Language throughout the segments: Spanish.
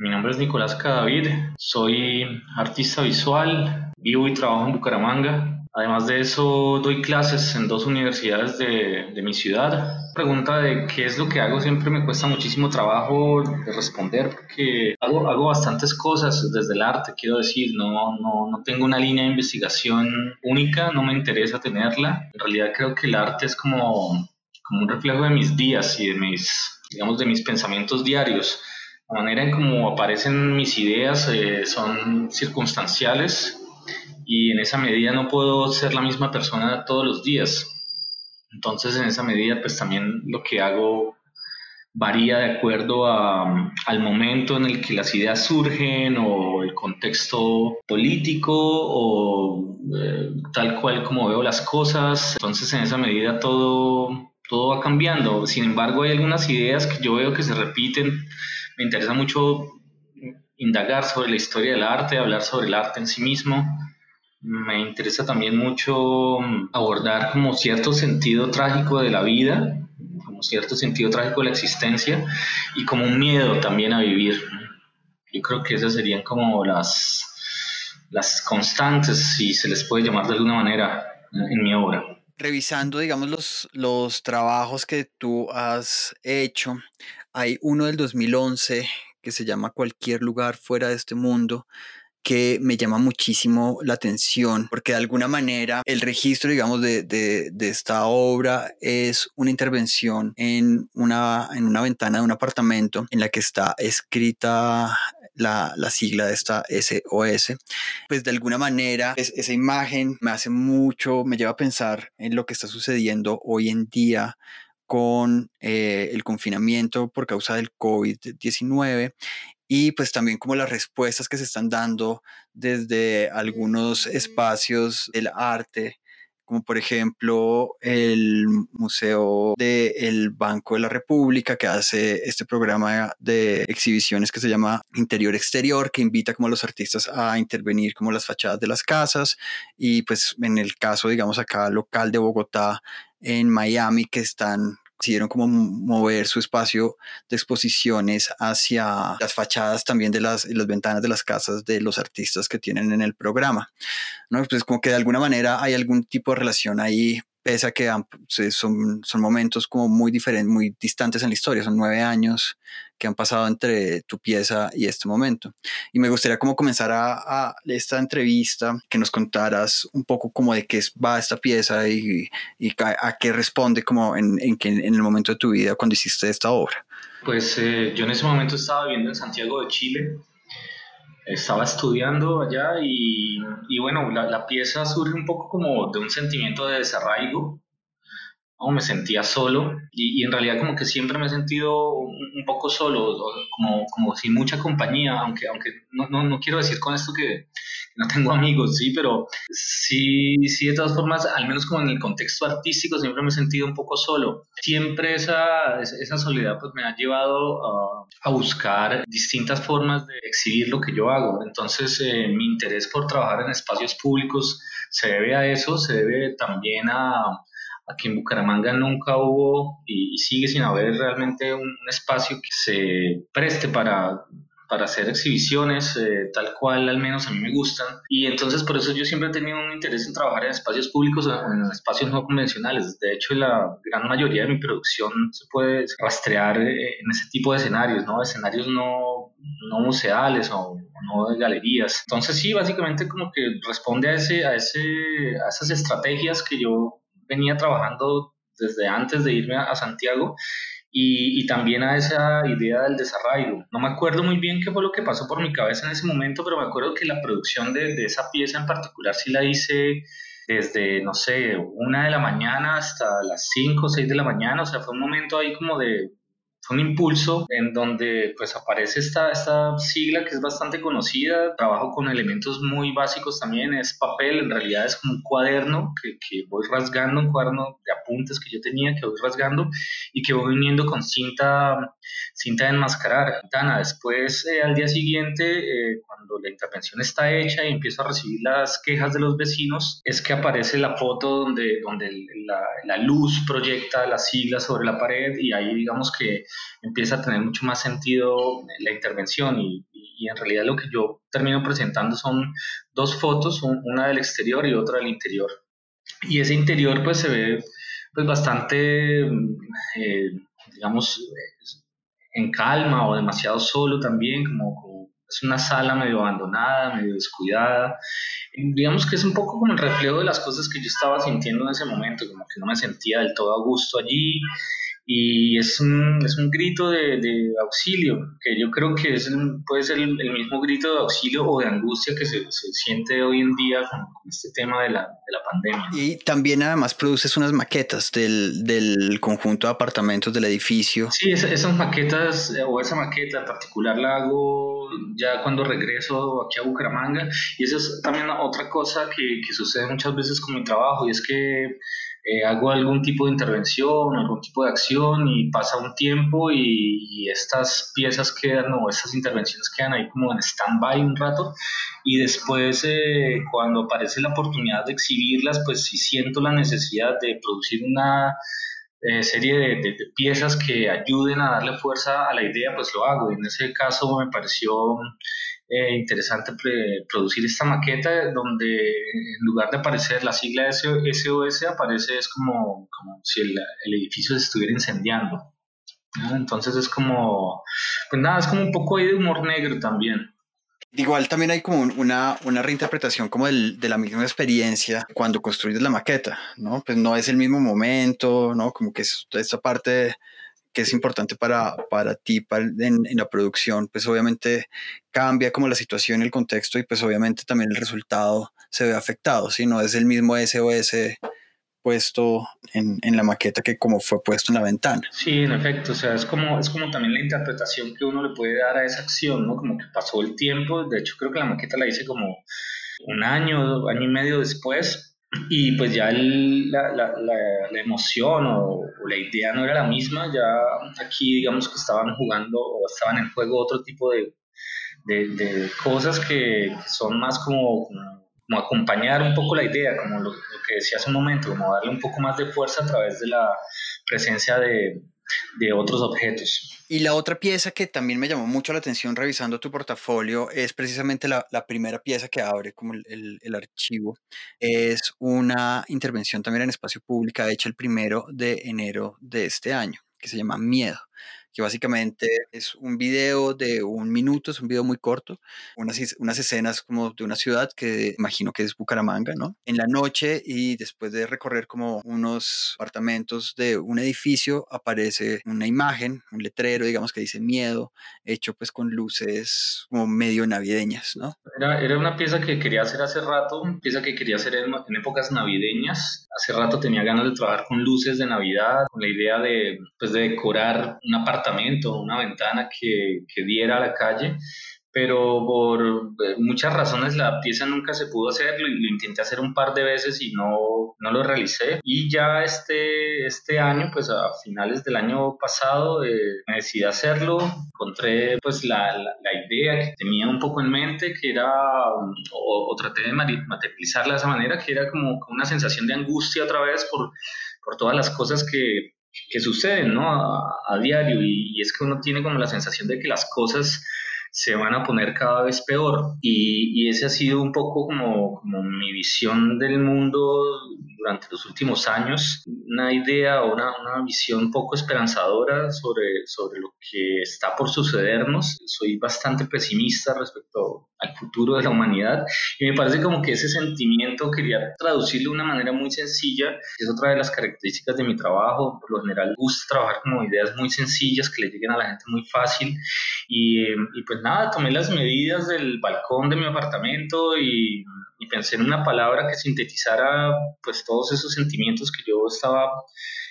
Mi nombre es Nicolás Cadavid, soy artista visual, vivo y trabajo en Bucaramanga. Además de eso, doy clases en dos universidades de, de mi ciudad. Pregunta de qué es lo que hago siempre me cuesta muchísimo trabajo de responder porque hago, hago bastantes cosas desde el arte, quiero decir, no, no, no tengo una línea de investigación única, no me interesa tenerla. En realidad creo que el arte es como, como un reflejo de mis días y de mis, digamos, de mis pensamientos diarios. La manera en cómo aparecen mis ideas eh, son circunstanciales y en esa medida no puedo ser la misma persona todos los días. Entonces en esa medida pues también lo que hago varía de acuerdo a, al momento en el que las ideas surgen o el contexto político o eh, tal cual como veo las cosas. Entonces en esa medida todo, todo va cambiando. Sin embargo hay algunas ideas que yo veo que se repiten. Me interesa mucho indagar sobre la historia del arte, hablar sobre el arte en sí mismo me interesa también mucho abordar como cierto sentido trágico de la vida, como cierto sentido trágico de la existencia y como un miedo también a vivir. Yo creo que esas serían como las, las constantes, si se les puede llamar de alguna manera, en mi obra. Revisando, digamos, los, los trabajos que tú has hecho, hay uno del 2011 que se llama Cualquier lugar fuera de este mundo, que me llama muchísimo la atención, porque de alguna manera el registro, digamos, de, de, esta obra es una intervención en una, en una ventana de un apartamento en la que está escrita la, la, sigla de esta SOS, pues de alguna manera es, esa imagen me hace mucho, me lleva a pensar en lo que está sucediendo hoy en día con eh, el confinamiento por causa del COVID-19 y pues también como las respuestas que se están dando desde algunos espacios del arte, como por ejemplo el Museo del Banco de la República, que hace este programa de exhibiciones que se llama Interior Exterior, que invita como a los artistas a intervenir como las fachadas de las casas, y pues en el caso, digamos, acá local de Bogotá, en Miami, que están decidieron como mover su espacio de exposiciones hacia las fachadas también de las, las ventanas de las casas de los artistas que tienen en el programa. ¿no? Pues como que de alguna manera hay algún tipo de relación ahí pese a que son, son momentos como muy diferentes, muy distantes en la historia, son nueve años que han pasado entre tu pieza y este momento. Y me gustaría como comenzar a, esta entrevista, que nos contaras un poco como de qué va esta pieza y, y a, qué responde como en, en, en, el momento de tu vida cuando hiciste esta obra. Pues eh, yo en ese momento estaba viviendo en Santiago de Chile estaba estudiando allá y, y bueno, la, la, pieza surge un poco como de un sentimiento de desarraigo, o me sentía solo y, y, en realidad como que siempre me he sentido un, un poco solo, como, como sin mucha compañía, aunque, aunque no, no, no quiero decir con esto que, no tengo amigos, sí, pero sí, sí, de todas formas, al menos como en el contexto artístico, siempre me he sentido un poco solo. Siempre esa, esa soledad pues me ha llevado a, a buscar distintas formas de exhibir lo que yo hago. Entonces, eh, mi interés por trabajar en espacios públicos se debe a eso, se debe también a, a que en Bucaramanga nunca hubo y, sigue sin haber realmente un, espacio que se preste para para hacer exhibiciones, eh, tal cual al menos a mí me gustan. Y entonces por eso yo siempre he tenido un interés en trabajar en espacios públicos, en espacios no convencionales. De hecho, la gran mayoría de mi producción se puede rastrear eh, en ese tipo de escenarios, ¿no? Escenarios no, no museales o, no de galerías. Entonces sí, básicamente como que responde a, ese, a, ese, a esas estrategias que yo venía trabajando desde antes de irme a, Santiago y, también a esa idea del desarraigo. No me acuerdo muy bien qué fue lo que pasó por mi cabeza en ese momento, pero me acuerdo que la producción de, esa pieza en particular sí la hice desde, no sé, una de la mañana hasta las 5 o 6 de la mañana, o sea, fue un momento ahí como de un impulso en donde pues aparece esta, esta sigla que es bastante conocida, trabajo con elementos muy básicos también, es papel, en realidad es como un cuaderno que, que voy rasgando, un cuaderno de apuntes que yo tenía que voy rasgando y que voy uniendo con cinta, cinta de enmascarar. Después eh, al día siguiente, eh, cuando la intervención está hecha y empiezo a recibir las quejas de los vecinos, es que aparece la foto donde, donde la, la luz proyecta las siglas sobre la pared y ahí digamos que empieza a tener mucho más sentido la intervención y, en realidad lo que yo termino presentando son dos fotos, una del exterior y otra del interior. Y ese interior pues se ve pues bastante, eh, digamos, en calma o demasiado solo también, como, es una sala medio abandonada, medio descuidada. Digamos que es un poco como el reflejo de las cosas que yo estaba sintiendo en ese momento, como que no me sentía del todo a gusto allí y es un, es un grito de, de, auxilio, que yo creo que es puede ser el, mismo grito de auxilio o de angustia que se, se siente hoy en día con, este tema de la, de la, pandemia. Y también además produces unas maquetas del, del conjunto de apartamentos del edificio. Sí, esas maquetas, o esa maqueta en particular la hago ya cuando regreso aquí a Bucaramanga, y esa es también otra cosa que, que sucede muchas veces con mi trabajo, y es que eh, hago algún tipo de intervención, algún tipo de acción y pasa un tiempo y, estas piezas quedan o estas intervenciones quedan ahí como en stand-by un rato y después eh, cuando aparece la oportunidad de exhibirlas, pues si siento la necesidad de producir una eh, serie de, de, piezas que ayuden a darle fuerza a la idea, pues lo hago. Y en ese caso me pareció eh, interesante producir esta maqueta donde en lugar de aparecer la sigla SOS aparece es como, como si el, el, edificio se estuviera incendiando. Entonces es como, pues nada, es como un poco ahí de humor negro también. Igual también hay como una, una reinterpretación como del, de la misma experiencia cuando construyes la maqueta, ¿no? Pues no es el mismo momento, ¿no? Como que es esta parte que es importante para, para ti para, en, en, la producción, pues obviamente cambia como la situación, el contexto y pues obviamente también el resultado se ve afectado, si no es el mismo SOS puesto en, en, la maqueta que como fue puesto en la ventana. Sí, en efecto, o sea, es como, es como también la interpretación que uno le puede dar a esa acción, ¿no? Como que pasó el tiempo, de hecho creo que la maqueta la hice como un año, año y medio después, y pues ya la, la, la, emoción o, la idea no era la misma, ya aquí digamos que estaban jugando o estaban en juego otro tipo de, de, cosas que, son más como, como, acompañar un poco la idea, como lo, lo que decía hace un momento, como darle un poco más de fuerza a través de la presencia de, de otros objetos. Y la otra pieza que también me llamó mucho la atención revisando tu portafolio es precisamente la, primera pieza que abre como el, el, archivo. Es una intervención también en espacio público hecha el primero de enero de este año, que se llama Miedo que básicamente es un video de un minuto, es un video muy corto, unas, unas escenas como de una ciudad que imagino que es Bucaramanga, ¿no? En la noche y después de recorrer como unos apartamentos de un edificio, aparece una imagen, un letrero, digamos que dice miedo, hecho pues con luces como medio navideñas, ¿no? Era, era una pieza que quería hacer hace rato, una pieza que quería hacer en, épocas navideñas. Hace rato tenía ganas de trabajar con luces de Navidad, con la idea de, pues, de decorar una parte una ventana que, que diera a la calle, pero por eh, muchas razones la pieza nunca se pudo hacer, lo, lo, intenté hacer un par de veces y no, no lo realicé. Y ya este, este año, pues a finales del año pasado, eh, me decidí hacerlo, encontré pues la, la, idea que tenía un poco en mente, que era, o, o traté de materializarla de esa manera, que era como una sensación de angustia otra vez por, por todas las cosas que que suceden ¿no? a, diario y, es que uno tiene como la sensación de que las cosas se van a poner cada vez peor y, y ese ha sido un poco como, como, mi visión del mundo durante los últimos años, una idea o una, una visión poco esperanzadora sobre, sobre lo que está por sucedernos. Soy bastante pesimista respecto al futuro de la humanidad. Y me parece como que ese sentimiento quería traducirlo de una manera muy sencilla, es otra de las características de mi trabajo, por lo general gusta trabajar como ideas muy sencillas que le lleguen a la gente muy fácil. Y, y pues nada, tomé las medidas del balcón de mi apartamento y, y pensé en una palabra que sintetizara pues todos esos sentimientos que yo estaba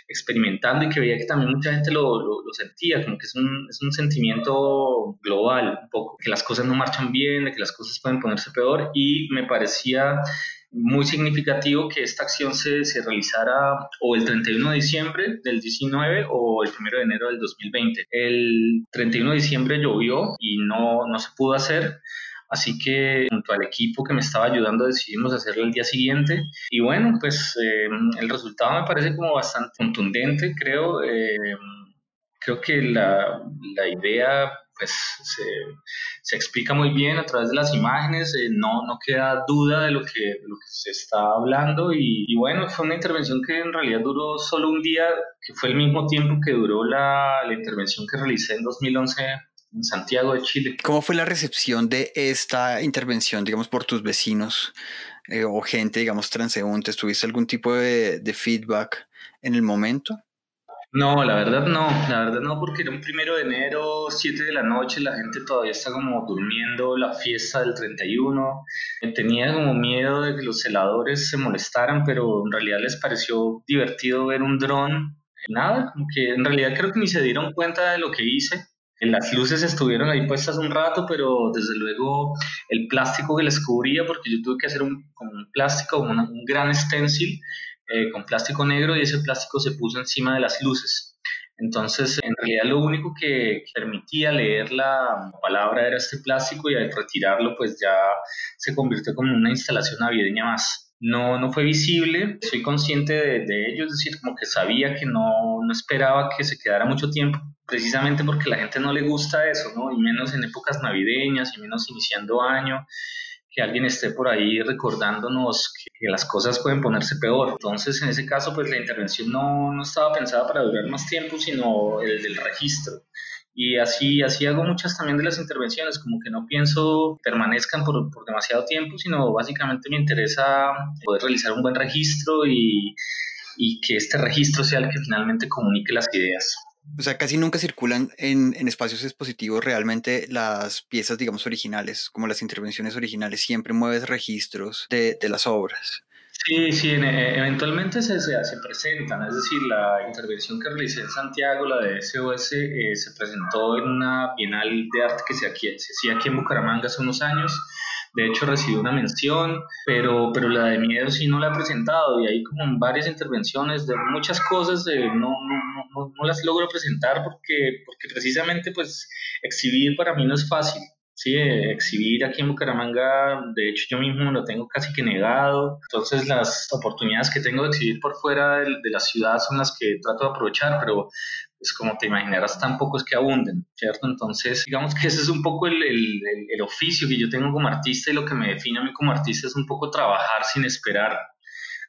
experimentando y que veía que también mucha gente lo, lo, lo, sentía, como que es un, es un sentimiento global, un poco, que las cosas no marchan bien, de que las cosas pueden ponerse peor y me parecía muy significativo que esta acción se, se, realizara o el 31 de diciembre del 19 o el 1 de enero del 2020. El 31 de diciembre llovió y no, no se pudo hacer. Así que junto al equipo que me estaba ayudando decidimos hacerlo el día siguiente. Y bueno, pues eh, el resultado me parece como bastante contundente, creo. Eh, creo que la, la idea pues se, se, explica muy bien a través de las imágenes, eh, no, no queda duda de lo que, lo que se está hablando y, y, bueno, fue una intervención que en realidad duró solo un día, que fue el mismo tiempo que duró la, la intervención que realicé en 2011 en Santiago de Chile. ¿Cómo fue la recepción de esta intervención, digamos, por tus vecinos eh, o gente, digamos, transeúntes? ¿Tuviste algún tipo de, de feedback en el momento? No, la verdad no, la verdad no, porque era un primero de enero, 7 de la noche, la gente todavía está como durmiendo la fiesta del 31. Tenía como miedo de que los celadores se molestaran, pero en realidad les pareció divertido ver un dron. Nada, como que en realidad creo que ni se dieron cuenta de lo que hice. Las luces estuvieron ahí puestas un rato, pero desde luego el plástico que les cubría, porque yo tuve que hacer un, un plástico, un gran stencil eh, con plástico negro y ese plástico se puso encima de las luces. Entonces, en realidad lo único que permitía leer la palabra era este plástico y al retirarlo, pues ya se convirtió como una instalación navideña más. No, no fue visible, soy consciente de, de ello, es decir, como que sabía que no, no esperaba que se quedara mucho tiempo, precisamente porque la gente no le gusta eso, ¿no? Y menos en épocas navideñas y menos iniciando año que alguien esté por ahí recordándonos que, las cosas pueden ponerse peor. Entonces, en ese caso, pues la intervención no, no estaba pensada para durar más tiempo, sino el del registro. Y así, así hago muchas también de las intervenciones, como que no pienso permanezcan por, por demasiado tiempo, sino básicamente me interesa poder realizar un buen registro y, y que este registro sea el que finalmente comunique las ideas. O sea, casi nunca circulan en, en, espacios expositivos realmente las piezas, digamos, originales, como las intervenciones originales. Siempre mueves registros de, de las obras. Sí, sí, eventualmente se, se, se, presentan, es decir, la intervención que realicé en Santiago, la de SOS, eh, se presentó en una bienal de arte que se, aquí, se hacía aquí en Bucaramanga hace unos años de hecho, recibió una mención, pero, pero la de miedo sí no la he presentado y hay como varias intervenciones de muchas cosas, eh, no, no, no, no, las logro presentar porque, porque precisamente pues exhibir para mí no es fácil. Sí, exhibir aquí en Bucaramanga, de hecho yo mismo lo tengo casi que negado, entonces las oportunidades que tengo de exhibir por fuera de, de la ciudad son las que trato de aprovechar, pero pues como te imaginarás, tampoco es que abunden, ¿cierto? Entonces, digamos que ese es un poco el, el, el, oficio que yo tengo como artista y lo que me define a mí como artista es un poco trabajar sin esperar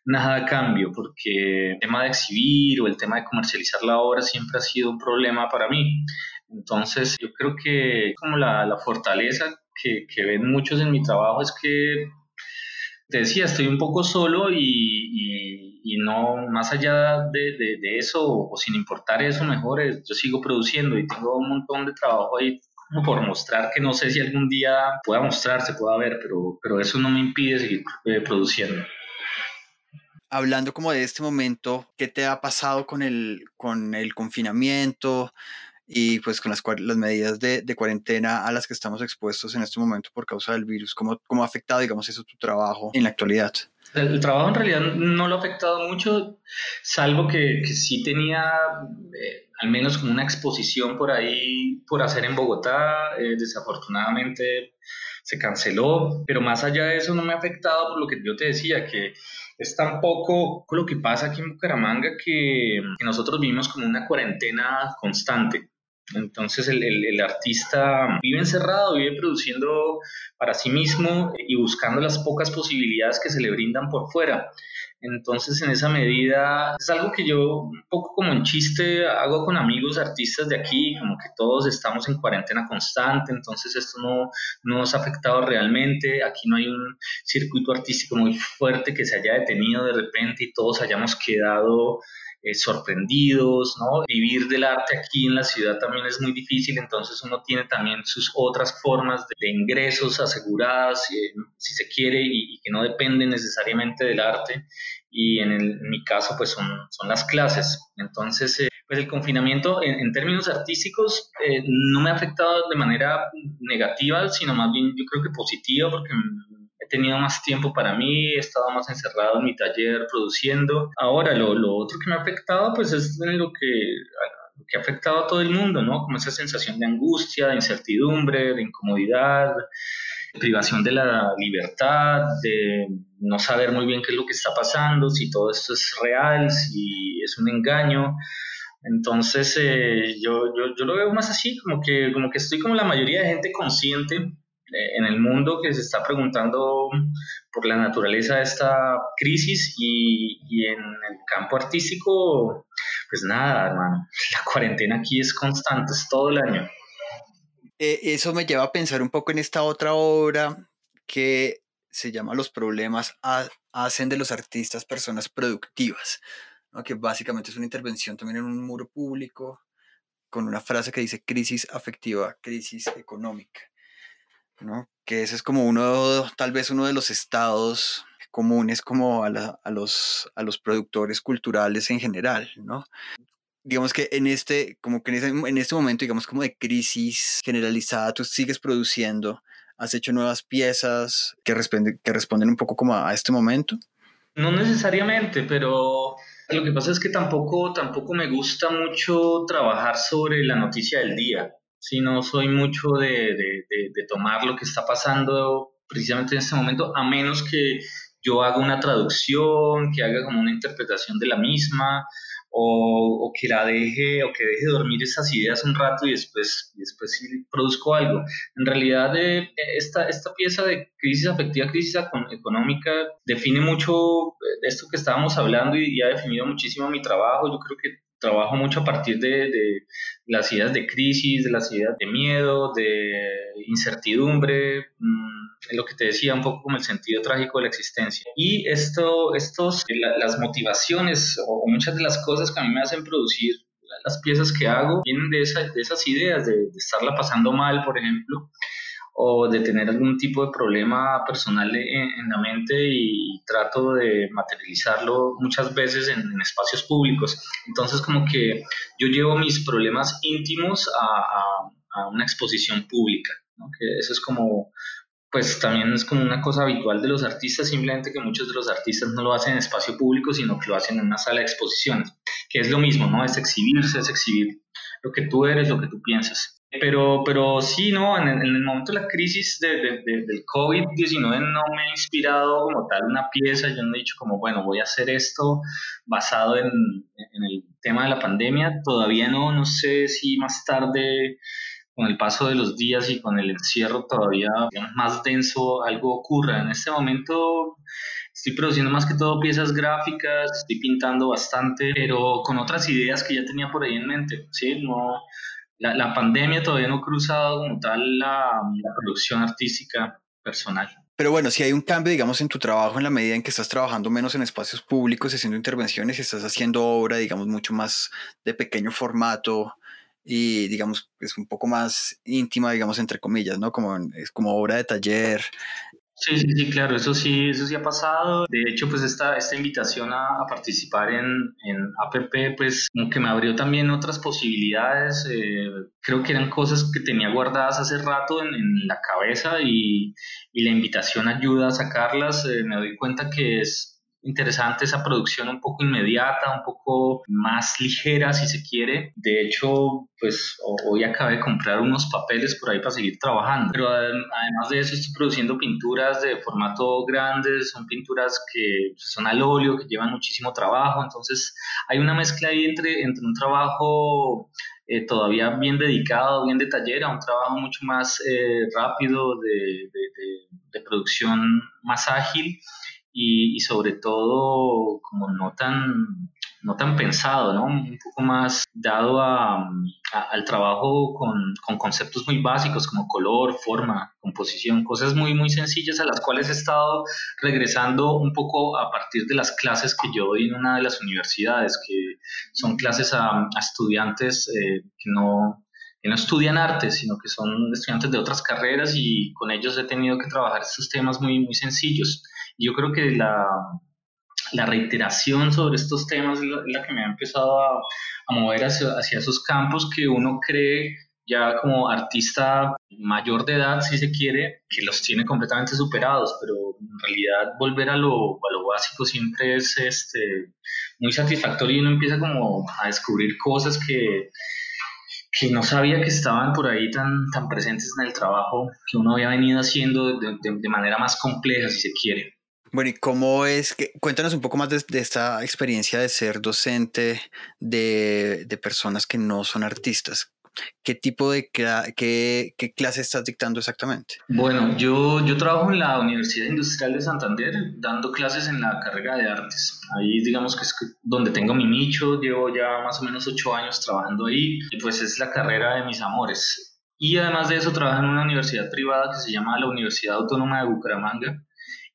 nada a cambio, porque el tema de exhibir o el tema de comercializar la obra siempre ha sido un problema para mí. Entonces, yo creo que como la, la fortaleza que, que ven muchos en mi trabajo es que te decía, estoy un poco solo y, y, y no, más allá de, de, de, eso, o sin importar eso, mejor, yo sigo produciendo y tengo un montón de trabajo ahí por mostrar que no sé si algún día pueda mostrarse, pueda ver, pero, pero eso no me impide seguir eh, produciendo. Hablando como de este momento, ¿qué te ha pasado con el, con el confinamiento? Y pues con las, las medidas de, de, cuarentena a las que estamos expuestos en este momento por causa del virus, ¿cómo, cómo ha afectado, digamos, eso tu trabajo en la actualidad? El, el trabajo en realidad no lo ha afectado mucho, salvo que, que sí tenía eh, al menos como una exposición por ahí por hacer en Bogotá, eh, desafortunadamente se canceló, pero más allá de eso no me ha afectado por lo que yo te decía, que es tan poco lo que pasa aquí en Bucaramanga que, que nosotros vivimos como una cuarentena constante. Entonces el, el, artista vive encerrado, vive produciendo para sí mismo y buscando las pocas posibilidades que se le brindan por fuera. Entonces en esa medida es algo que yo un poco como en chiste hago con amigos artistas de aquí, como que todos estamos en cuarentena constante, entonces esto no, no nos ha afectado realmente, aquí no hay un circuito artístico muy fuerte que se haya detenido de repente y todos hayamos quedado eh, sorprendidos, ¿no? Vivir del arte aquí en la ciudad también es muy difícil, entonces uno tiene también sus otras formas de, ingresos aseguradas, eh, si se quiere, y, que no dependen necesariamente del arte, y en, mi caso pues son, son las clases. Entonces, eh, pues el confinamiento en, en términos artísticos eh, no me ha afectado de manera negativa, sino más bien yo creo que positiva, porque tenido más tiempo para mí, he estado más encerrado en mi taller produciendo. Ahora, lo, lo otro que me ha afectado, pues es en lo que, que ha afectado a todo el mundo, ¿no? Como esa sensación de angustia, de incertidumbre, de incomodidad, de privación de la libertad, de no saber muy bien qué es lo que está pasando, si todo esto es real, si es un engaño. Entonces, eh, yo, yo, yo, lo veo más así, como que, como que estoy como la mayoría de gente consciente en el mundo que se está preguntando por la naturaleza de esta crisis y, y en el campo artístico, pues nada, hermano, la cuarentena aquí es constante, es todo el año. Eh, eso me lleva a pensar un poco en esta otra obra que se llama Los problemas hacen de los artistas personas productivas, que básicamente es una intervención también en un muro público con una frase que dice crisis afectiva, crisis económica, ¿no? que ese es como uno, tal vez uno de los estados comunes como a, los, a los productores culturales en general, ¿no? digamos que en este, como que en, este momento, digamos, como de crisis generalizada, tú sigues produciendo, has hecho nuevas piezas que responden, que responden un poco como a, este momento. No necesariamente, pero lo que pasa es que tampoco, tampoco me gusta mucho trabajar sobre la noticia del día. Si no soy mucho de, de, de, tomar lo que está pasando precisamente en este momento, a menos que yo haga una traducción, que haga como una interpretación de la misma, o, que la deje o que deje dormir esas ideas un rato y después, después sí produzco algo. En realidad eh, esta, esta pieza de crisis afectiva, crisis económica define mucho eh, esto que estábamos hablando y, ha definido muchísimo mi trabajo. Yo creo que trabajo mucho a partir de, de, las ideas de crisis, de las ideas de miedo, de incertidumbre, mm, lo que te decía, un poco como el sentido trágico de la existencia. Y esto, estos, las motivaciones o, muchas de las cosas que a mí me hacen producir las piezas que hago vienen de, de esas ideas, de, de estarla pasando mal, por ejemplo, o de tener algún tipo de problema personal en, la mente y trato de materializarlo muchas veces en, espacios públicos. Entonces como que yo llevo mis problemas íntimos a, a, una exposición pública, que eso es como, pues también es como una cosa habitual de los artistas, simplemente que muchos de los artistas no lo hacen en espacio público, sino que lo hacen en una sala de exposiciones, que es lo mismo, ¿no? Es exhibirse, es exhibir lo que tú eres, lo que tú piensas. Pero, pero sí, ¿no? En, el momento de la crisis de, de, del COVID-19 no me ha inspirado como tal una pieza, yo no he dicho como, bueno, voy a hacer esto basado en, en el tema de la pandemia, todavía no, no sé si más tarde con el paso de los días y con el encierro todavía más denso algo ocurra. En este momento estoy produciendo más que todo piezas gráficas, estoy pintando bastante, pero con otras ideas que ya tenía por ahí en mente, ¿sí? No, la, la pandemia todavía no ha cruzado como tal la, la producción artística personal. Pero bueno, si hay un cambio, digamos, en tu trabajo en la medida en que estás trabajando menos en espacios públicos, haciendo intervenciones y estás haciendo obra, digamos, mucho más de pequeño formato y, digamos, es un poco más íntima, digamos, entre comillas, ¿no? Como, es como obra de taller, Sí, sí, sí, claro, eso sí, eso sí ha pasado. De hecho, pues esta, esta invitación a, participar en, en, APP, pues como que me abrió también otras posibilidades. Eh, creo que eran cosas que tenía guardadas hace rato en, en la cabeza y, y, la invitación ayuda a sacarlas. Eh, me doy cuenta que es interesante esa producción un poco inmediata, un poco más ligera si se quiere. De hecho, pues hoy acabé de comprar unos papeles por ahí para seguir trabajando. Pero además de eso estoy produciendo pinturas de formato grande, son pinturas que pues, son al óleo, que llevan muchísimo trabajo. Entonces hay una mezcla ahí entre, entre un trabajo eh, todavía bien dedicado, bien de taller, a un trabajo mucho más eh, rápido, de, de, de producción más ágil y, sobre todo como no tan, no tan pensado, ¿no? un poco más dado a, al trabajo con, con, conceptos muy básicos como color, forma, composición, cosas muy, muy sencillas a las cuales he estado regresando un poco a partir de las clases que yo doy en una de las universidades, que son clases a, estudiantes eh, que no no estudian arte, sino que son estudiantes de otras carreras y con ellos he tenido que trabajar estos temas muy, muy sencillos. Yo creo que la, la reiteración sobre estos temas es la, que me ha empezado a, mover hacia, hacia, esos campos que uno cree ya como artista mayor de edad, si se quiere, que los tiene completamente superados, pero en realidad volver a lo, a lo básico siempre es este, muy satisfactorio y uno empieza como a descubrir cosas que, que no sabía que estaban por ahí tan, tan presentes en el trabajo que uno había venido haciendo de, de manera más compleja, si se quiere. Bueno, ¿y cómo es que, cuéntanos un poco más de, esta experiencia de ser docente de, de, personas que no son artistas? ¿Qué tipo de qué, qué clase estás dictando exactamente? Bueno, yo, yo trabajo en la Universidad Industrial de Santander dando clases en la carrera de artes. Ahí digamos que es donde tengo mi nicho, llevo ya más o menos ocho años trabajando ahí y pues es la carrera de mis amores. Y además de eso trabajo en una universidad privada que se llama la Universidad Autónoma de Bucaramanga,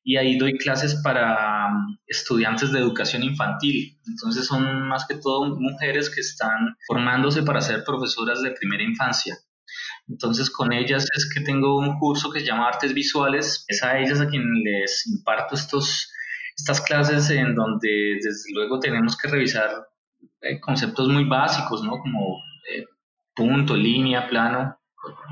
y ahí doy clases para um, estudiantes de educación infantil. Entonces son más que todo mujeres que están formándose para ser profesoras de primera infancia. Entonces con ellas es que tengo un curso que se llama Artes Visuales. Es a ellas a quien les imparto estos, estas clases en donde desde luego tenemos que revisar eh, conceptos muy básicos, ¿no? Como eh, punto, línea, plano,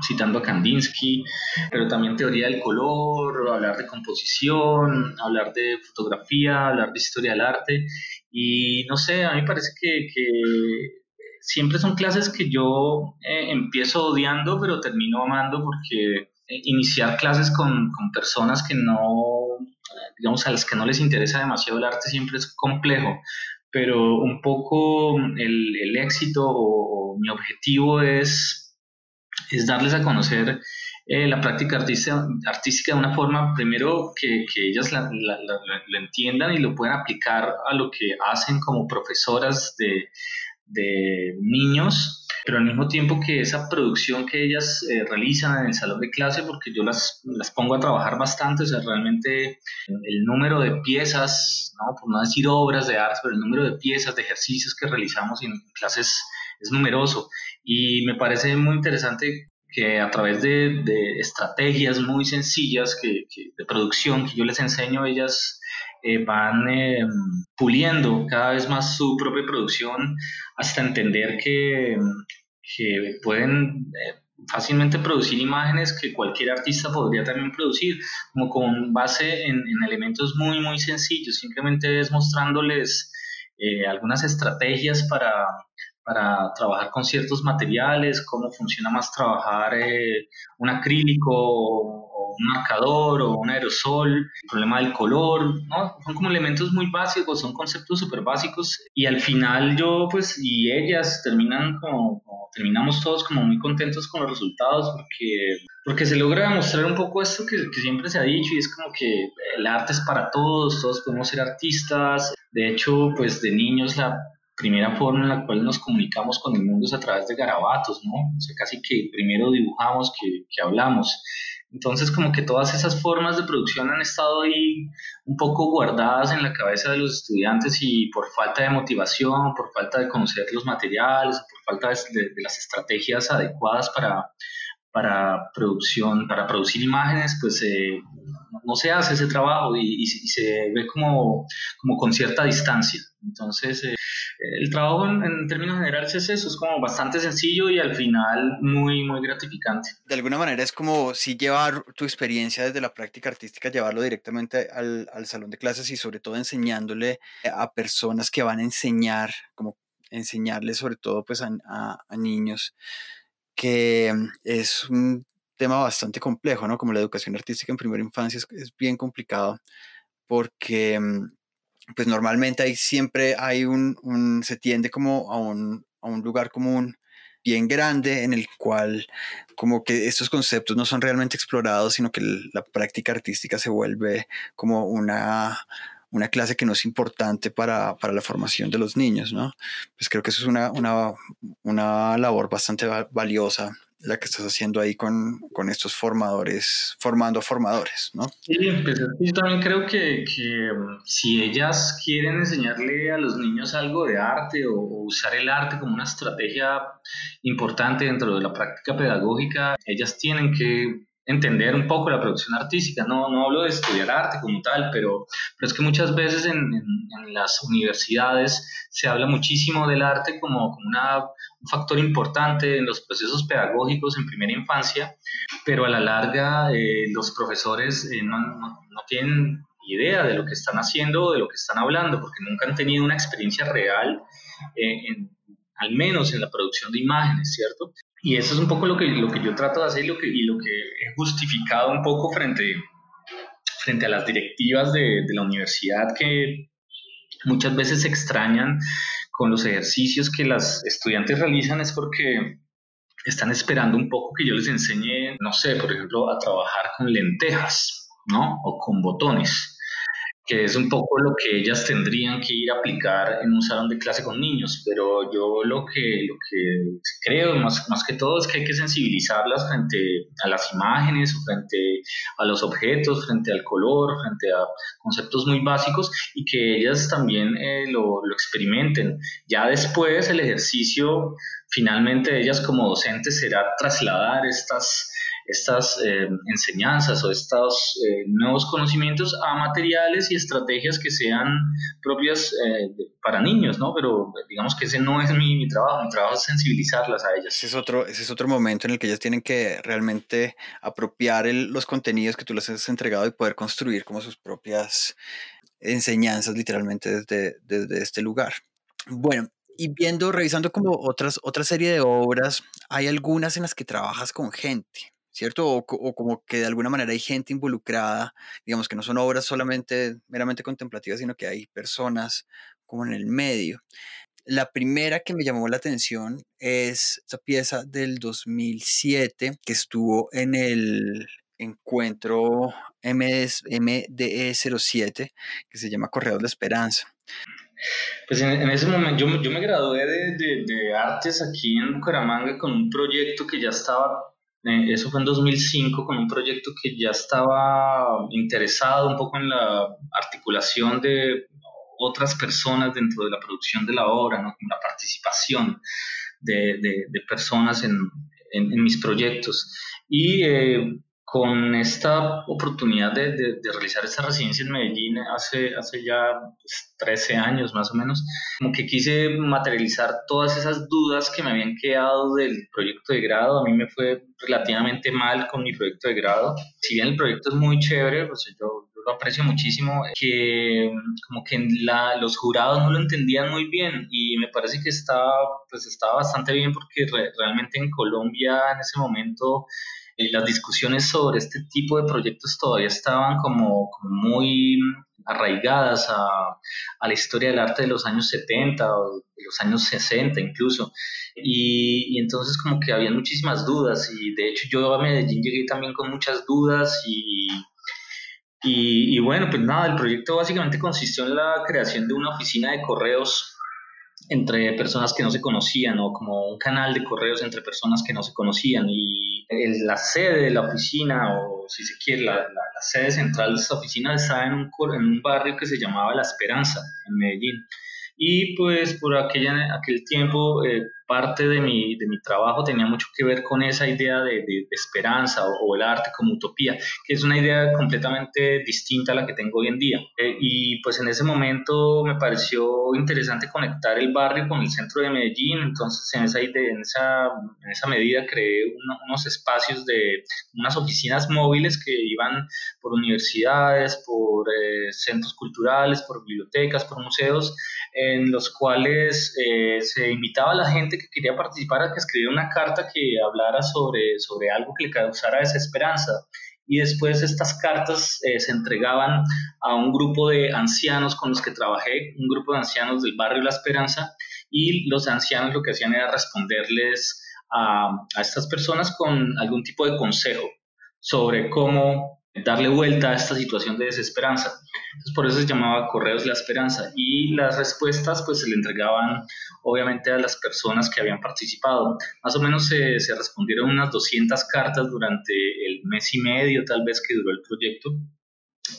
citando a Kandinsky, pero también teoría del color, hablar de composición, hablar de fotografía, hablar de historia del arte. Y no sé, a mí parece que, siempre son clases que yo eh, empiezo odiando, pero termino amando porque eh, iniciar clases con, personas que no, digamos, a las que no les interesa demasiado el arte siempre es complejo. Pero un poco el, el éxito o mi objetivo es es darles a conocer eh, la práctica artística de una forma, primero, que, que ellas la, lo entiendan y lo puedan aplicar a lo que hacen como profesoras de, de niños, pero al mismo tiempo que esa producción que ellas eh, realizan en el salón de clase, porque yo las, las pongo a trabajar bastante, o sea, realmente el número de piezas, ¿no? por no decir obras de arte, pero el número de piezas, de ejercicios que realizamos en clases es numeroso y me parece muy interesante que a través de, estrategias muy sencillas que, de producción que yo les enseño, ellas eh, van em, puliendo cada vez más su propia producción hasta entender que, que pueden eh, fácilmente producir imágenes que cualquier artista podría también producir, como con base en, en elementos muy, muy sencillos. Simplemente es mostrándoles eh, algunas estrategias para para trabajar con ciertos materiales, cómo funciona más trabajar eh, un acrílico un marcador o un aerosol, el problema del color, ¿no? Son como elementos muy básicos, son conceptos súper básicos y al final yo pues y ellas terminan como, terminamos todos como muy contentos con los resultados porque, porque se logra demostrar un poco esto que, que siempre se ha dicho y es como que el arte es para todos, todos podemos ser artistas, de hecho pues de niños la primera forma en la cual nos comunicamos con el mundo es a través de garabatos, ¿no? O sea, casi que primero dibujamos que, que hablamos. Entonces, como que todas esas formas de producción han estado ahí un poco guardadas en la cabeza de los estudiantes y por falta de motivación, por falta de conocer los materiales, por falta de, las estrategias adecuadas para, para producción, para producir imágenes, pues eh, no se hace ese trabajo y, se ve como, como con cierta distancia. Entonces, eh, el trabajo en, términos generales es eso, es como bastante sencillo y al final muy, muy gratificante. De alguna manera es como si llevar tu experiencia desde la práctica artística, llevarlo directamente al, al salón de clases y sobre todo enseñándole a personas que van a enseñar, como enseñarles sobre todo pues a, a, niños, que mm, es un tema bastante complejo, ¿no? Como la educación artística en primera infancia es, es bien complicado porque mm, pues normalmente ahí siempre hay un, se tiende como a un, a un lugar común bien grande en el cual como que estos conceptos no son realmente explorados, sino que la práctica artística se vuelve como una, una clase que no es importante para, para, la formación de los niños, ¿no? Pues creo que eso es una, una, una labor bastante valiosa la que estás haciendo ahí con, con estos formadores, formando formadores, ¿no? Sí, pues yo también creo que, que, mm, si ellas quieren enseñarle a los niños algo de arte o, usar el arte como una estrategia importante dentro de la práctica pedagógica, ellas tienen que entender un poco la producción artística. No, no hablo de estudiar arte como tal, pero, pero es que muchas veces en, en, las universidades se habla muchísimo del arte como, como una, un factor importante en los procesos pedagógicos en primera infancia, pero a la larga eh, los profesores eh, no, no, no tienen idea de lo que están haciendo o de lo que están hablando, porque nunca han tenido una experiencia real, eh, en, al menos en la producción de imágenes, ¿cierto? Y eso es un poco lo que, lo que yo trato de hacer y lo que, y he justificado un poco frente, frente a las directivas de, de la universidad que muchas veces se extrañan con los ejercicios que las estudiantes realizan es porque están esperando un poco que yo les enseñe, no sé, por ejemplo, a trabajar con lentejas, ¿no? O con botones que es un poco lo que ellas tendrían que ir a aplicar en un salón de clase con niños, pero yo lo que, lo que creo más, más que todo es que hay que sensibilizarlas frente a las imágenes, frente a los objetos, frente al color, frente a conceptos muy básicos y que ellas también eh, lo, lo experimenten. Ya después el ejercicio finalmente ellas como docentes será trasladar estas estas eh, enseñanzas o estos eh, nuevos conocimientos a materiales y estrategias que sean propias eh, para niños, ¿no? Pero digamos que ese no es mi, trabajo, mi trabajo es sensibilizarlas a ellas. Ese es, otro, ese es otro momento en el que ellas tienen que realmente apropiar los contenidos que tú les has entregado y poder construir como sus propias enseñanzas literalmente desde, desde este lugar. Bueno, y viendo, revisando como otras, otra serie de obras, hay algunas en las que trabajas con gente. ¿Cierto? O, como que de alguna manera hay gente involucrada, digamos que no son obras solamente meramente contemplativas, sino que hay personas como en el medio. La primera que me llamó la atención es esa pieza del 2007 que estuvo en el encuentro MDE 07 que se llama Correos de Esperanza. Pues en, ese momento yo, yo me gradué de, de, de, artes aquí en Bucaramanga con un proyecto que ya estaba eh, eso fue en 2005 con un proyecto que ya estaba interesado un poco en la articulación de otras personas dentro de la producción de la obra, ¿no? la participación de, de, personas en, en, mis proyectos. Y eh, con esta oportunidad de, de, realizar esta residencia en Medellín hace, hace ya 13 pues, años más o menos, como que quise materializar todas esas dudas que me habían quedado del proyecto de grado. A mí me fue relativamente mal con mi proyecto de grado. Si bien el proyecto es muy chévere, pues yo, yo lo aprecio muchísimo, que como que la, los jurados no lo entendían muy bien y me parece que estaba, pues estaba bastante bien porque realmente en Colombia en ese momento eh, las discusiones sobre este tipo de proyectos todavía estaban como, muy arraigadas a, la historia del arte de los años 70 o de los años 60 incluso. Y, entonces como que había muchísimas dudas y de hecho yo a Medellín llegué también con muchas dudas y, y bueno, pues nada, el proyecto básicamente consistió en la creación de una oficina de correos entre personas que no se conocían o como un canal de correos entre personas que no se conocían y la sede de la oficina o si se quiere la, la, sede central de esta oficina estaba en un, en un barrio que se llamaba La Esperanza en Medellín. Y pues por aquella, aquel tiempo eh, parte de mi, de mi trabajo tenía mucho que ver con esa idea de, de, esperanza o, el arte como utopía, que es una idea completamente distinta a la que tengo hoy en día. Eh, y pues en ese momento me pareció interesante conectar el barrio con el centro de Medellín, entonces en esa, en esa, en esa medida creé unos espacios de unas oficinas móviles que iban por universidades, por eh, centros culturales, por bibliotecas, por museos, en los cuales eh, se invitaba a la gente que quería participar a que escribiera una carta que hablara sobre, sobre algo que le causara desesperanza. Y después estas cartas eh, se entregaban a un grupo de ancianos con los que trabajé, un grupo de ancianos del barrio La Esperanza, y los ancianos lo que hacían era responderles a, a estas personas con algún tipo de consejo sobre cómo darle vuelta a esta situación de desesperanza. Por eso se llamaba Correos La Esperanza. Y las respuestas pues se le entregaban obviamente a las personas que habían participado. Más o menos se, respondieron unas 200 cartas durante el mes y medio tal vez que duró el proyecto.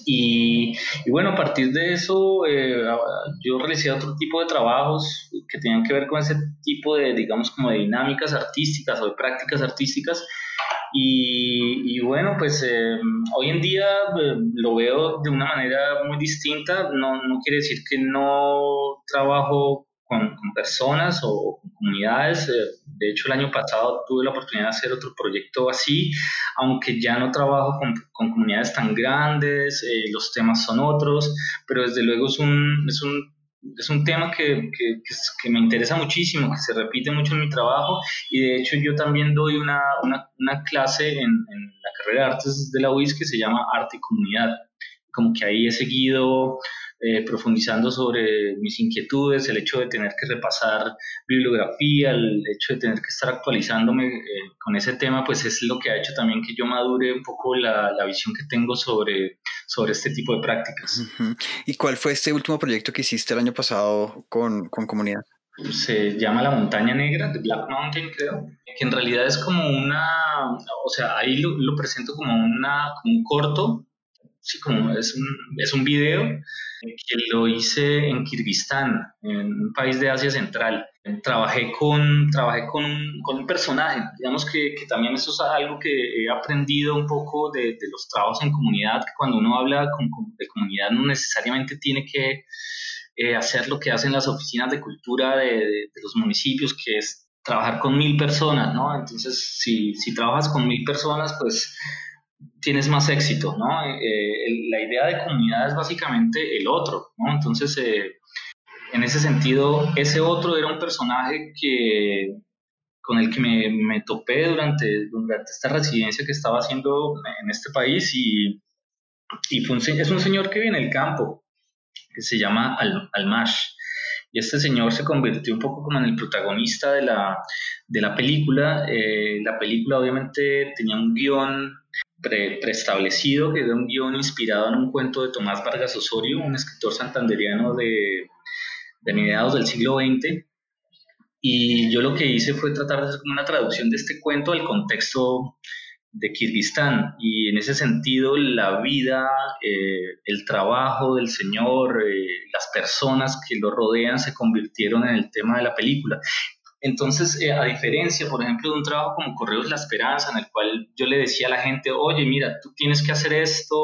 Y, y, bueno, a partir de eso eh, yo realicé otro tipo de trabajos que tenían que ver con ese tipo de, digamos, como de dinámicas artísticas o de prácticas artísticas y, bueno, pues eh, hoy en día eh, lo veo de una manera muy distinta. No, no quiere decir que no trabajo con, personas o con comunidades. Eh, de hecho, el año pasado tuve la oportunidad de hacer otro proyecto así, aunque ya no trabajo con, con comunidades tan grandes, los temas son otros, pero desde luego es un, es un es un tema que, que, que, me interesa muchísimo, que se repite mucho en mi trabajo y de hecho yo también doy una, una, clase en, en, la carrera de artes de la UIS que se llama Arte y Comunidad. Como que ahí he seguido eh, profundizando sobre mis inquietudes, el hecho de tener que repasar bibliografía, el hecho de tener que estar actualizándome eh, con ese tema, pues es lo que ha hecho también que yo madure un poco la, la visión que tengo sobre, sobre este tipo de prácticas. ¿Y cuál fue este último proyecto que hiciste el año pasado con, con comunidad? se llama La Montaña Negra, de Black Mountain, creo, que en realidad es como una, o sea, ahí lo, lo presento como, una, como un corto, sí, como es un, es un video que lo hice en Kirguistán, en un país de Asia Central. Trabajé con, trabajé con, un, con un personaje, digamos que, que, también eso es algo que he aprendido un poco de, de los trabajos en comunidad, que cuando uno habla con, de comunidad no necesariamente tiene que eh, hacer lo que hacen las oficinas de cultura de, de, de, los municipios, que es trabajar con mil personas, ¿no? Entonces, si, si trabajas con mil personas, pues tienes más éxito, ¿no? Eh, la idea de comunidad es básicamente el otro, ¿no? Entonces, eh, en ese sentido, ese otro era un personaje que, con el que me, topé durante, durante, esta residencia que estaba haciendo en este país y, es un señor que vive en el campo, que se llama Al, Almash. Y este señor se convirtió un poco como en el protagonista de la, película. Eh, la película obviamente tenía un guion preestablecido, que era un guion inspirado en un cuento de Tomás Vargas Osorio, un escritor santanderiano de, mediados del siglo XX. Y yo lo que hice fue tratar de hacer una traducción de este cuento al contexto de Kirguistán. Y en ese sentido, la vida, eh, el trabajo del Señor, eh, las personas que lo rodean se convirtieron en el tema de la película. Entonces, eh, a diferencia, por ejemplo, de un trabajo como Correos La Esperanza, en el cual yo le decía a la gente, oye, mira, tú tienes que hacer esto,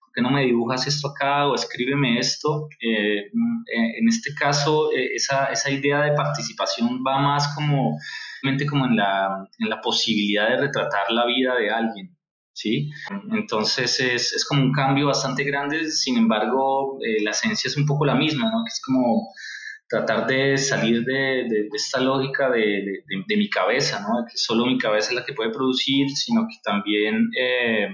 ¿por qué no me dibujas esto acá o escríbeme esto? Eh, mm, en este caso, eh, esa, idea de participación va más como, como en, la, posibilidad de retratar la vida de alguien. ¿Sí? Entonces es, como un cambio bastante grande, sin embargo, la esencia es un poco la misma, ¿no? Es como tratar de salir de, de, esta lógica de, de, mi cabeza, ¿no? que solo mi cabeza es la que puede producir, sino que también eh,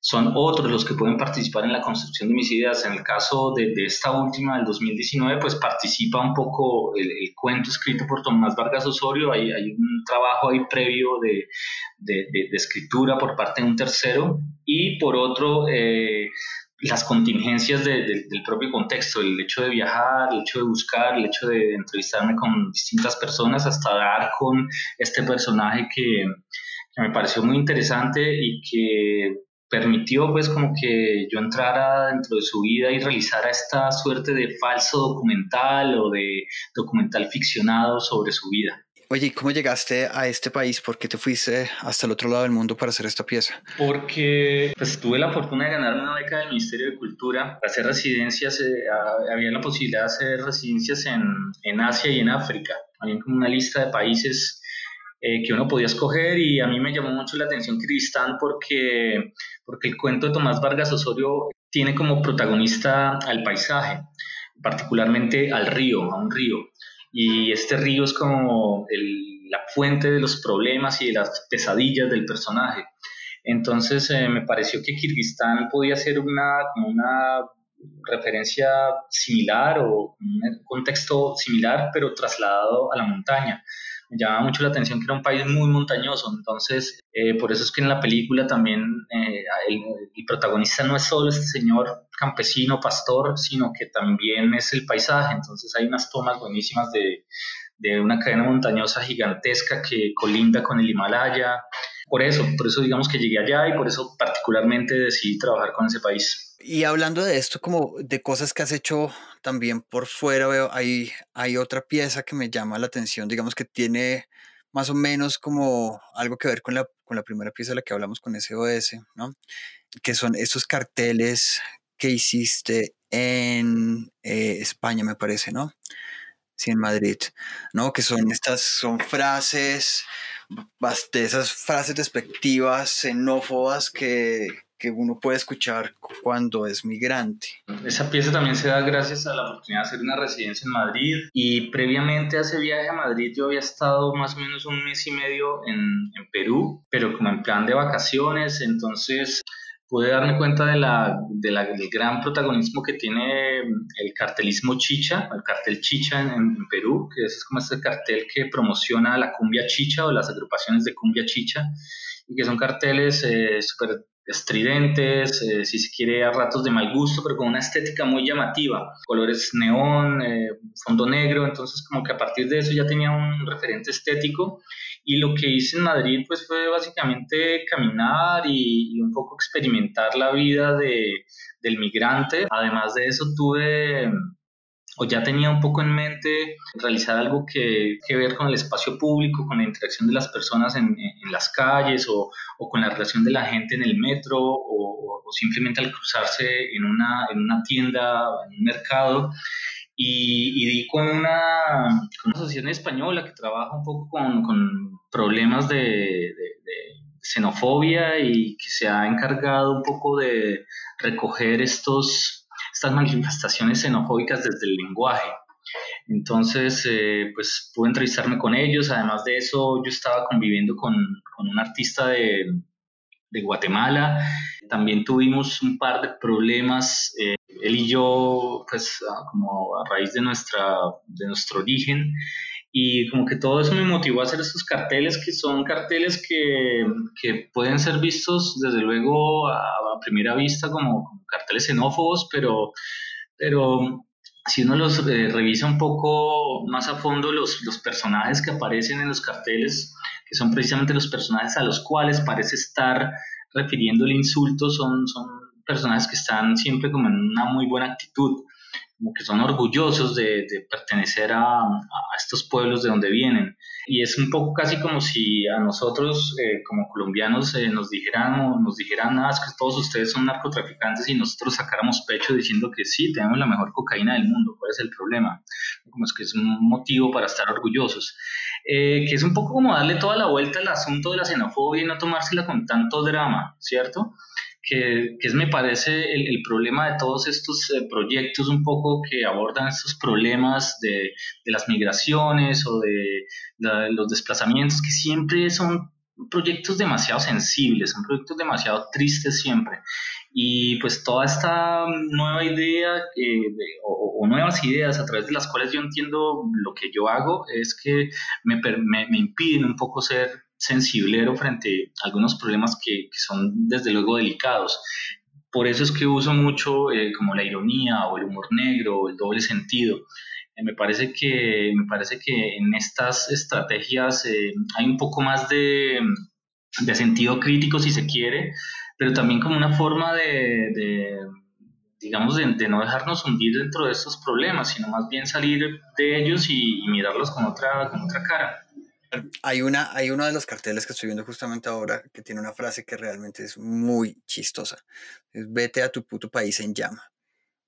son otros los que pueden participar en la construcción de mis ideas. En el caso de, esta última, del 2019, pues participa un poco el, cuento escrito por Tomás Vargas Osorio, hay, hay un trabajo ahí previo de, escritura por parte de un tercero, y por otro... Eh, las contingencias de, de, del propio contexto, el hecho de viajar, el hecho de buscar, el hecho de entrevistarme con distintas personas hasta dar con este personaje que, que me pareció muy interesante y que permitió pues como que yo entrara dentro de su vida y realizara esta suerte de falso documental o de documental ficcionado sobre su vida. Oye, ¿y cómo llegaste a este país? ¿Por qué te fuiste hasta el otro lado del mundo para hacer esta pieza? Porque pues, tuve la fortuna de ganarme una beca del Ministerio de Cultura para hacer residencias. Eh, había la posibilidad de hacer residencias en, en Asia y en África. Había como una lista de países eh, que uno podía escoger y a mí me llamó mucho la atención Kirguistán porque, porque el cuento de Tomás Vargas Osorio tiene como protagonista al paisaje, particularmente al río, a un río y este río es como el, la fuente de los problemas y de las pesadillas del personaje. Entonces eh, me pareció que Kirguistán podía ser una, una referencia similar o un contexto similar, pero trasladado a la montaña me llamaba mucho la atención que era un país muy montañoso, entonces eh, por eso es que en la película también eh, el, el, protagonista no es solo este señor campesino, pastor, sino que también es el paisaje, entonces hay unas tomas buenísimas de, de una cadena montañosa gigantesca que colinda con el Himalaya, por eso, por eso digamos que llegué allá y por eso particularmente decidí trabajar con ese país. Y hablando de esto, como de cosas que has hecho también por fuera, veo, hay, hay otra pieza que me llama la atención, digamos que tiene más o menos como algo que ver con la, con la primera pieza de la que hablamos con SOS, ¿no? Que son estos carteles que hiciste en eh, España, me parece, ¿no? Sí, en Madrid, ¿no? Que son estas, son frases, esas frases despectivas, xenófobas que, que uno puede escuchar cuando es migrante. Esa pieza también se da gracias a la oportunidad de hacer una residencia en Madrid y previamente a ese viaje a Madrid yo había estado más o menos un mes y medio en, en Perú, pero como en plan de vacaciones, entonces pude darme cuenta de la, de la, del gran protagonismo que tiene el cartelismo chicha, el cartel chicha en, en, Perú, que es como este cartel que promociona la cumbia chicha o las agrupaciones de cumbia chicha, y que son carteles eh, súper estridentes, eh, si se quiere a ratos de mal gusto, pero con una estética muy llamativa, colores neón, eh, fondo negro, entonces como que a partir de eso ya tenía un referente estético. Y lo que hice en Madrid pues fue básicamente caminar y, y un poco experimentar la vida de, del migrante, además de eso tuve o ya tenía un poco en mente realizar algo que, que ver con el espacio público, con la interacción de las personas en, en las calles o, o, con la relación de la gente en el metro o, o simplemente al cruzarse en una, en una, tienda, en un mercado. Y, y di con una, con una, asociación española que trabaja un poco con, con problemas de, de, de xenofobia y que se ha encargado un poco de recoger estos estas manifestaciones xenofóbicas desde el lenguaje. Entonces, eh, pues pude entrevistarme con ellos. Además de eso, yo estaba conviviendo con, con un artista de, de, Guatemala. También tuvimos un par de problemas, eh, él y yo, pues como a raíz de, nuestra, de nuestro origen. Y como que todo eso me motivó a hacer estos carteles, que son carteles que, que pueden ser vistos desde luego a, a primera vista como, carteles xenófobos, pero, pero si uno los eh, revisa un poco más a fondo, los, los personajes que aparecen en los carteles, que son precisamente los personajes a los cuales parece estar refiriendo el insulto, son, son personajes que están siempre como en una muy buena actitud como que son orgullosos de, de pertenecer a, a, estos pueblos de donde vienen. Y es un poco casi como si a nosotros eh, como colombianos eh, nos dijeran, nos dijeran, nada, es que todos ustedes son narcotraficantes y nosotros sacáramos pecho diciendo que sí, tenemos la mejor cocaína del mundo, ¿cuál es el problema? Como es que es un motivo para estar orgullosos. Eh, que es un poco como darle toda la vuelta al asunto de la xenofobia y no tomársela con tanto drama, ¿cierto? Que, que es, me parece, el, el, problema de todos estos eh, proyectos un poco que abordan estos problemas de, de las migraciones o de, de, los desplazamientos, que siempre son proyectos demasiado sensibles, son proyectos demasiado tristes siempre. Y pues toda esta nueva idea eh, de, o, o, nuevas ideas a través de las cuales yo entiendo lo que yo hago es que me, me, me impiden un poco ser sensiblero frente a algunos problemas que, que son desde luego delicados. Por eso es que uso mucho eh, como la ironía o el humor negro o el doble sentido. Eh, me, parece que, me parece que en estas estrategias eh, hay un poco más de, de, sentido crítico si se quiere, pero también como una forma de, de digamos, de, de, no dejarnos hundir dentro de estos problemas, sino más bien salir de ellos y, y mirarlos con otra, con otra cara. Hay, una, hay uno de los carteles que estoy viendo justamente ahora que tiene una frase que realmente es muy chistosa. Es vete a tu puto país en llama.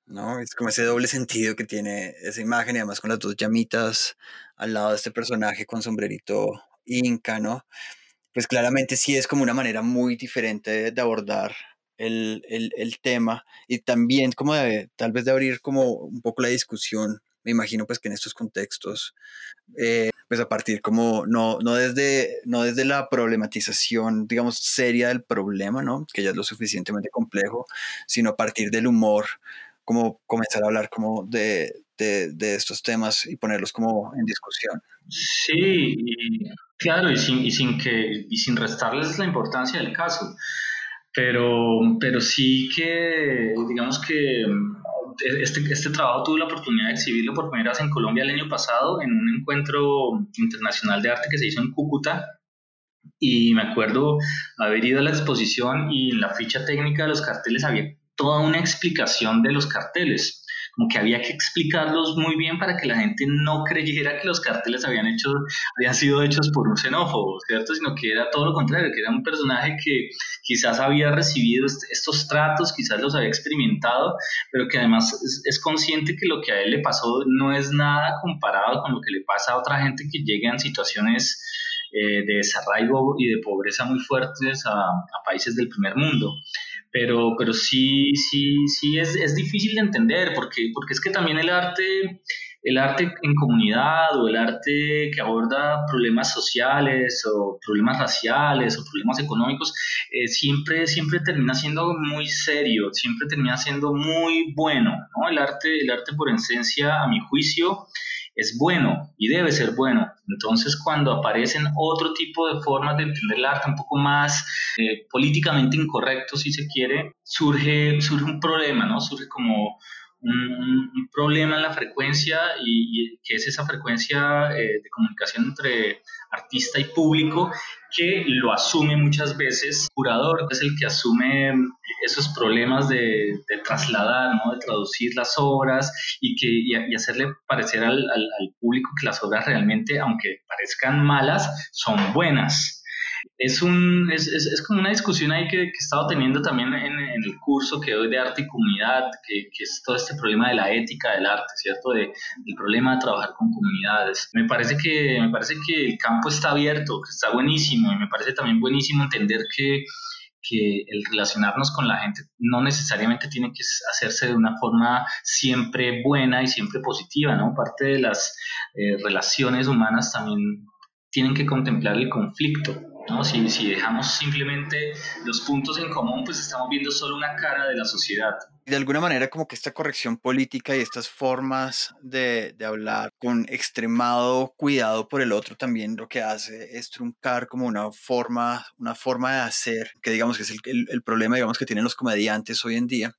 ¿no? Es como ese doble sentido que tiene esa imagen y además con las dos llamitas al lado de este personaje con sombrerito inca, ¿no? Pues claramente sí es como una manera muy diferente de, abordar el, el, el, tema y también como tal vez de abrir como un poco la discusión. Me imagino pues que en estos contextos eh, pues a partir como, no, no, desde, no desde la problematización, digamos, seria del problema, ¿no? Que ya es lo suficientemente complejo, sino a partir del humor, como comenzar a hablar como de, de, de estos temas y ponerlos como en discusión. Sí, y, claro, y sin, y, sin que, y sin restarles la importancia del caso. Pero, pero sí que, digamos que este, este trabajo tuve la oportunidad de exhibirlo por primera vez en Colombia el año pasado en un encuentro internacional de arte que se hizo en Cúcuta. Y me acuerdo haber ido a la exposición y en la ficha técnica de los carteles había toda una explicación de los carteles como que había que explicarlos muy bien para que la gente no creyera que los carteles habían, sido hechos por un xenófobo, ¿cierto? Sino que era todo lo contrario, que era un personaje que quizás había recibido estos tratos, quizás los había experimentado, pero que además es, consciente que lo que a él le pasó no es nada comparado con lo que le pasa a otra gente que llega en situaciones eh, de desarraigo y de pobreza muy fuertes a, países del primer mundo. Pero, pero sí, sí, sí es, es difícil de entender, porque, porque es que también el arte el arte en comunidad o el arte que aborda problemas sociales o problemas raciales o problemas económicos, eh, siempre, siempre termina siendo muy serio, siempre termina siendo muy bueno. ¿no? El, arte, el arte por esencia, a mi juicio, es bueno y debe ser bueno. Entonces, cuando aparecen otro tipo de formas de entender el arte un poco más eh, políticamente incorrecto, si se quiere, surge, surge un problema, ¿no? Surge como un, problema en la frecuencia y, que es esa frecuencia eh, de comunicación entre artista y público que lo asume muchas veces. El curador es el que asume esos problemas de, trasladar, ¿no? de traducir las obras y, que, y, hacerle parecer al, al público que las obras realmente, aunque parezcan malas, son buenas es, un, es, es, como una discusión ahí que, que, he estado teniendo también en, en, el curso que doy de arte y comunidad, que, que, es todo este problema de la ética del arte, ¿cierto? De, del problema de trabajar con comunidades. Me parece, que, me parece que el campo está abierto, que está buenísimo, y me parece también buenísimo entender que, que el relacionarnos con la gente no necesariamente tiene que hacerse de una forma siempre buena y siempre positiva, ¿no? Parte de las eh, relaciones humanas también tienen que contemplar el conflicto, Si, dejamos simplemente los puntos en común, pues estamos viendo solo una cara de la sociedad. De alguna manera, como que esta corrección política y estas formas de, hablar con extremado cuidado por el otro también lo que hace es truncar como una forma, una forma de hacer, que digamos que es el problema digamos, que tienen los comediantes hoy en día,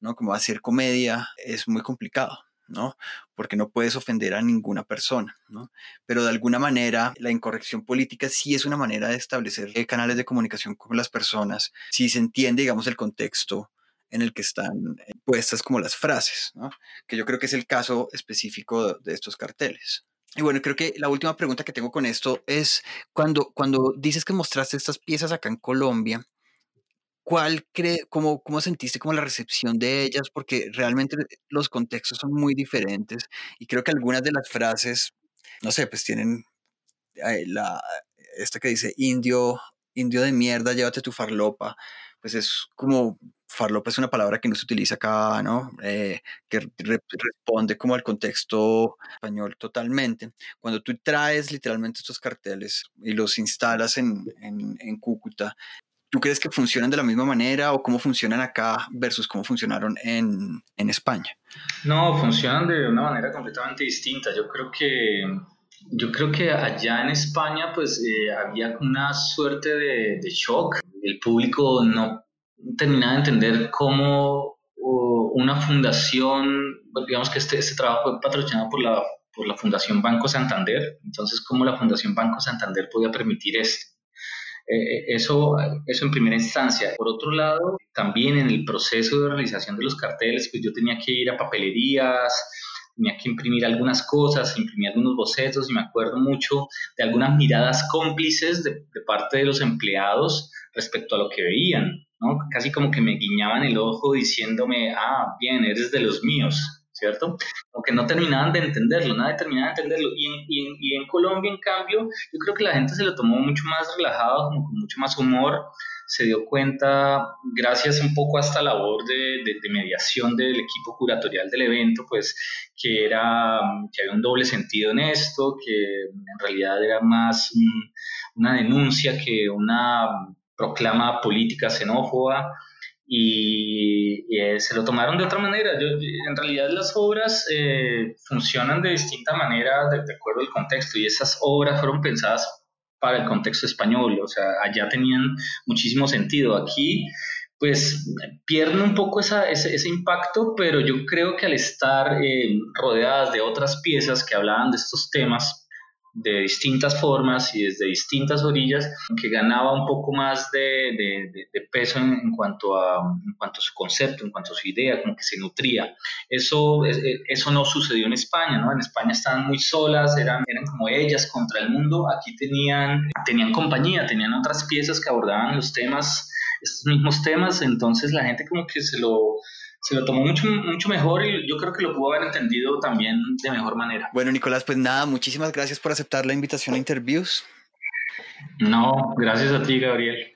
¿no? Como hacer comedia es muy complicado. ¿No? Porque no puedes ofender a ninguna persona, ¿no? Pero de alguna manera la incorrección política sí es una manera de establecer canales de comunicación con las personas, si se entiende, digamos, el contexto en el que están puestas como las frases, ¿no? Que yo creo que es el caso específico de estos carteles. Y bueno, creo que la última pregunta que tengo con esto es, cuando, cuando dices que mostraste estas piezas acá en Colombia, ¿Cuál cree, cómo, cómo sentiste como la recepción de ellas? Porque realmente los contextos son muy diferentes y creo que algunas de las frases, no sé, pues tienen eh, la, esta que dice indio, indio de mierda, llévate tu farlopa, pues es como, farlopa es una palabra que no se utiliza acá, ¿no? Eh, que responde como al contexto español totalmente. Cuando tú traes literalmente estos carteles y los instalas en, en, en Cúcuta, ¿Tú crees que funcionan de la misma manera o cómo funcionan acá versus cómo funcionaron en, en España? No, funcionan de una manera completamente distinta. Yo creo que, yo creo que allá en España pues eh, había una suerte de, shock. El público no terminaba de entender cómo una fundación, digamos que este, este trabajo fue patrocinado por la, por la Fundación Banco Santander, entonces cómo la Fundación Banco Santander podía permitir esto eh, eso, eso en primera instancia. Por otro lado, también en el proceso de realización de los carteles, pues yo tenía que ir a papelerías, tenía que imprimir algunas cosas, imprimir algunos bocetos y me acuerdo mucho de algunas miradas cómplices de, de parte de los empleados respecto a lo que veían, ¿no? Casi como que me guiñaban el ojo diciéndome, ah, bien, eres de los míos. ¿Cierto? Aunque no terminaban de entenderlo, nadie terminaba de entenderlo. Y en, y, en, y en, Colombia, en cambio, yo creo que la gente se lo tomó mucho más relajado, como con mucho más humor, se dio cuenta, gracias un poco a esta labor de, de, mediación del equipo curatorial del evento, pues que, era, que había un doble sentido en esto, que en realidad era más una denuncia que una proclama política xenófoba y, eh, se lo tomaron de otra manera. Yo, en realidad las obras eh, funcionan de distinta manera de, acuerdo al contexto y esas obras fueron pensadas para el contexto español, o sea, allá tenían muchísimo sentido. Aquí pues pierden un poco esa, ese, ese, impacto, pero yo creo que al estar eh, rodeadas de otras piezas que hablaban de estos temas, de distintas formas y desde distintas orillas, que ganaba un poco más de, de, peso en, cuanto a, en cuanto su concepto, en cuanto a su idea, como que se nutría. Eso, e, eso no sucedió en España, ¿no? En España estaban muy solas, eran, eran como ellas contra el mundo, aquí tenían, tenían compañía, tenían otras piezas que abordaban los temas, estos mismos temas, entonces la gente como que se lo se lo tomó mucho, mucho mejor y yo creo que lo pudo haber entendido también de mejor manera. Bueno, Nicolás, pues nada, muchísimas gracias por aceptar la invitación a Interviews. No, gracias a ti, Gabriel.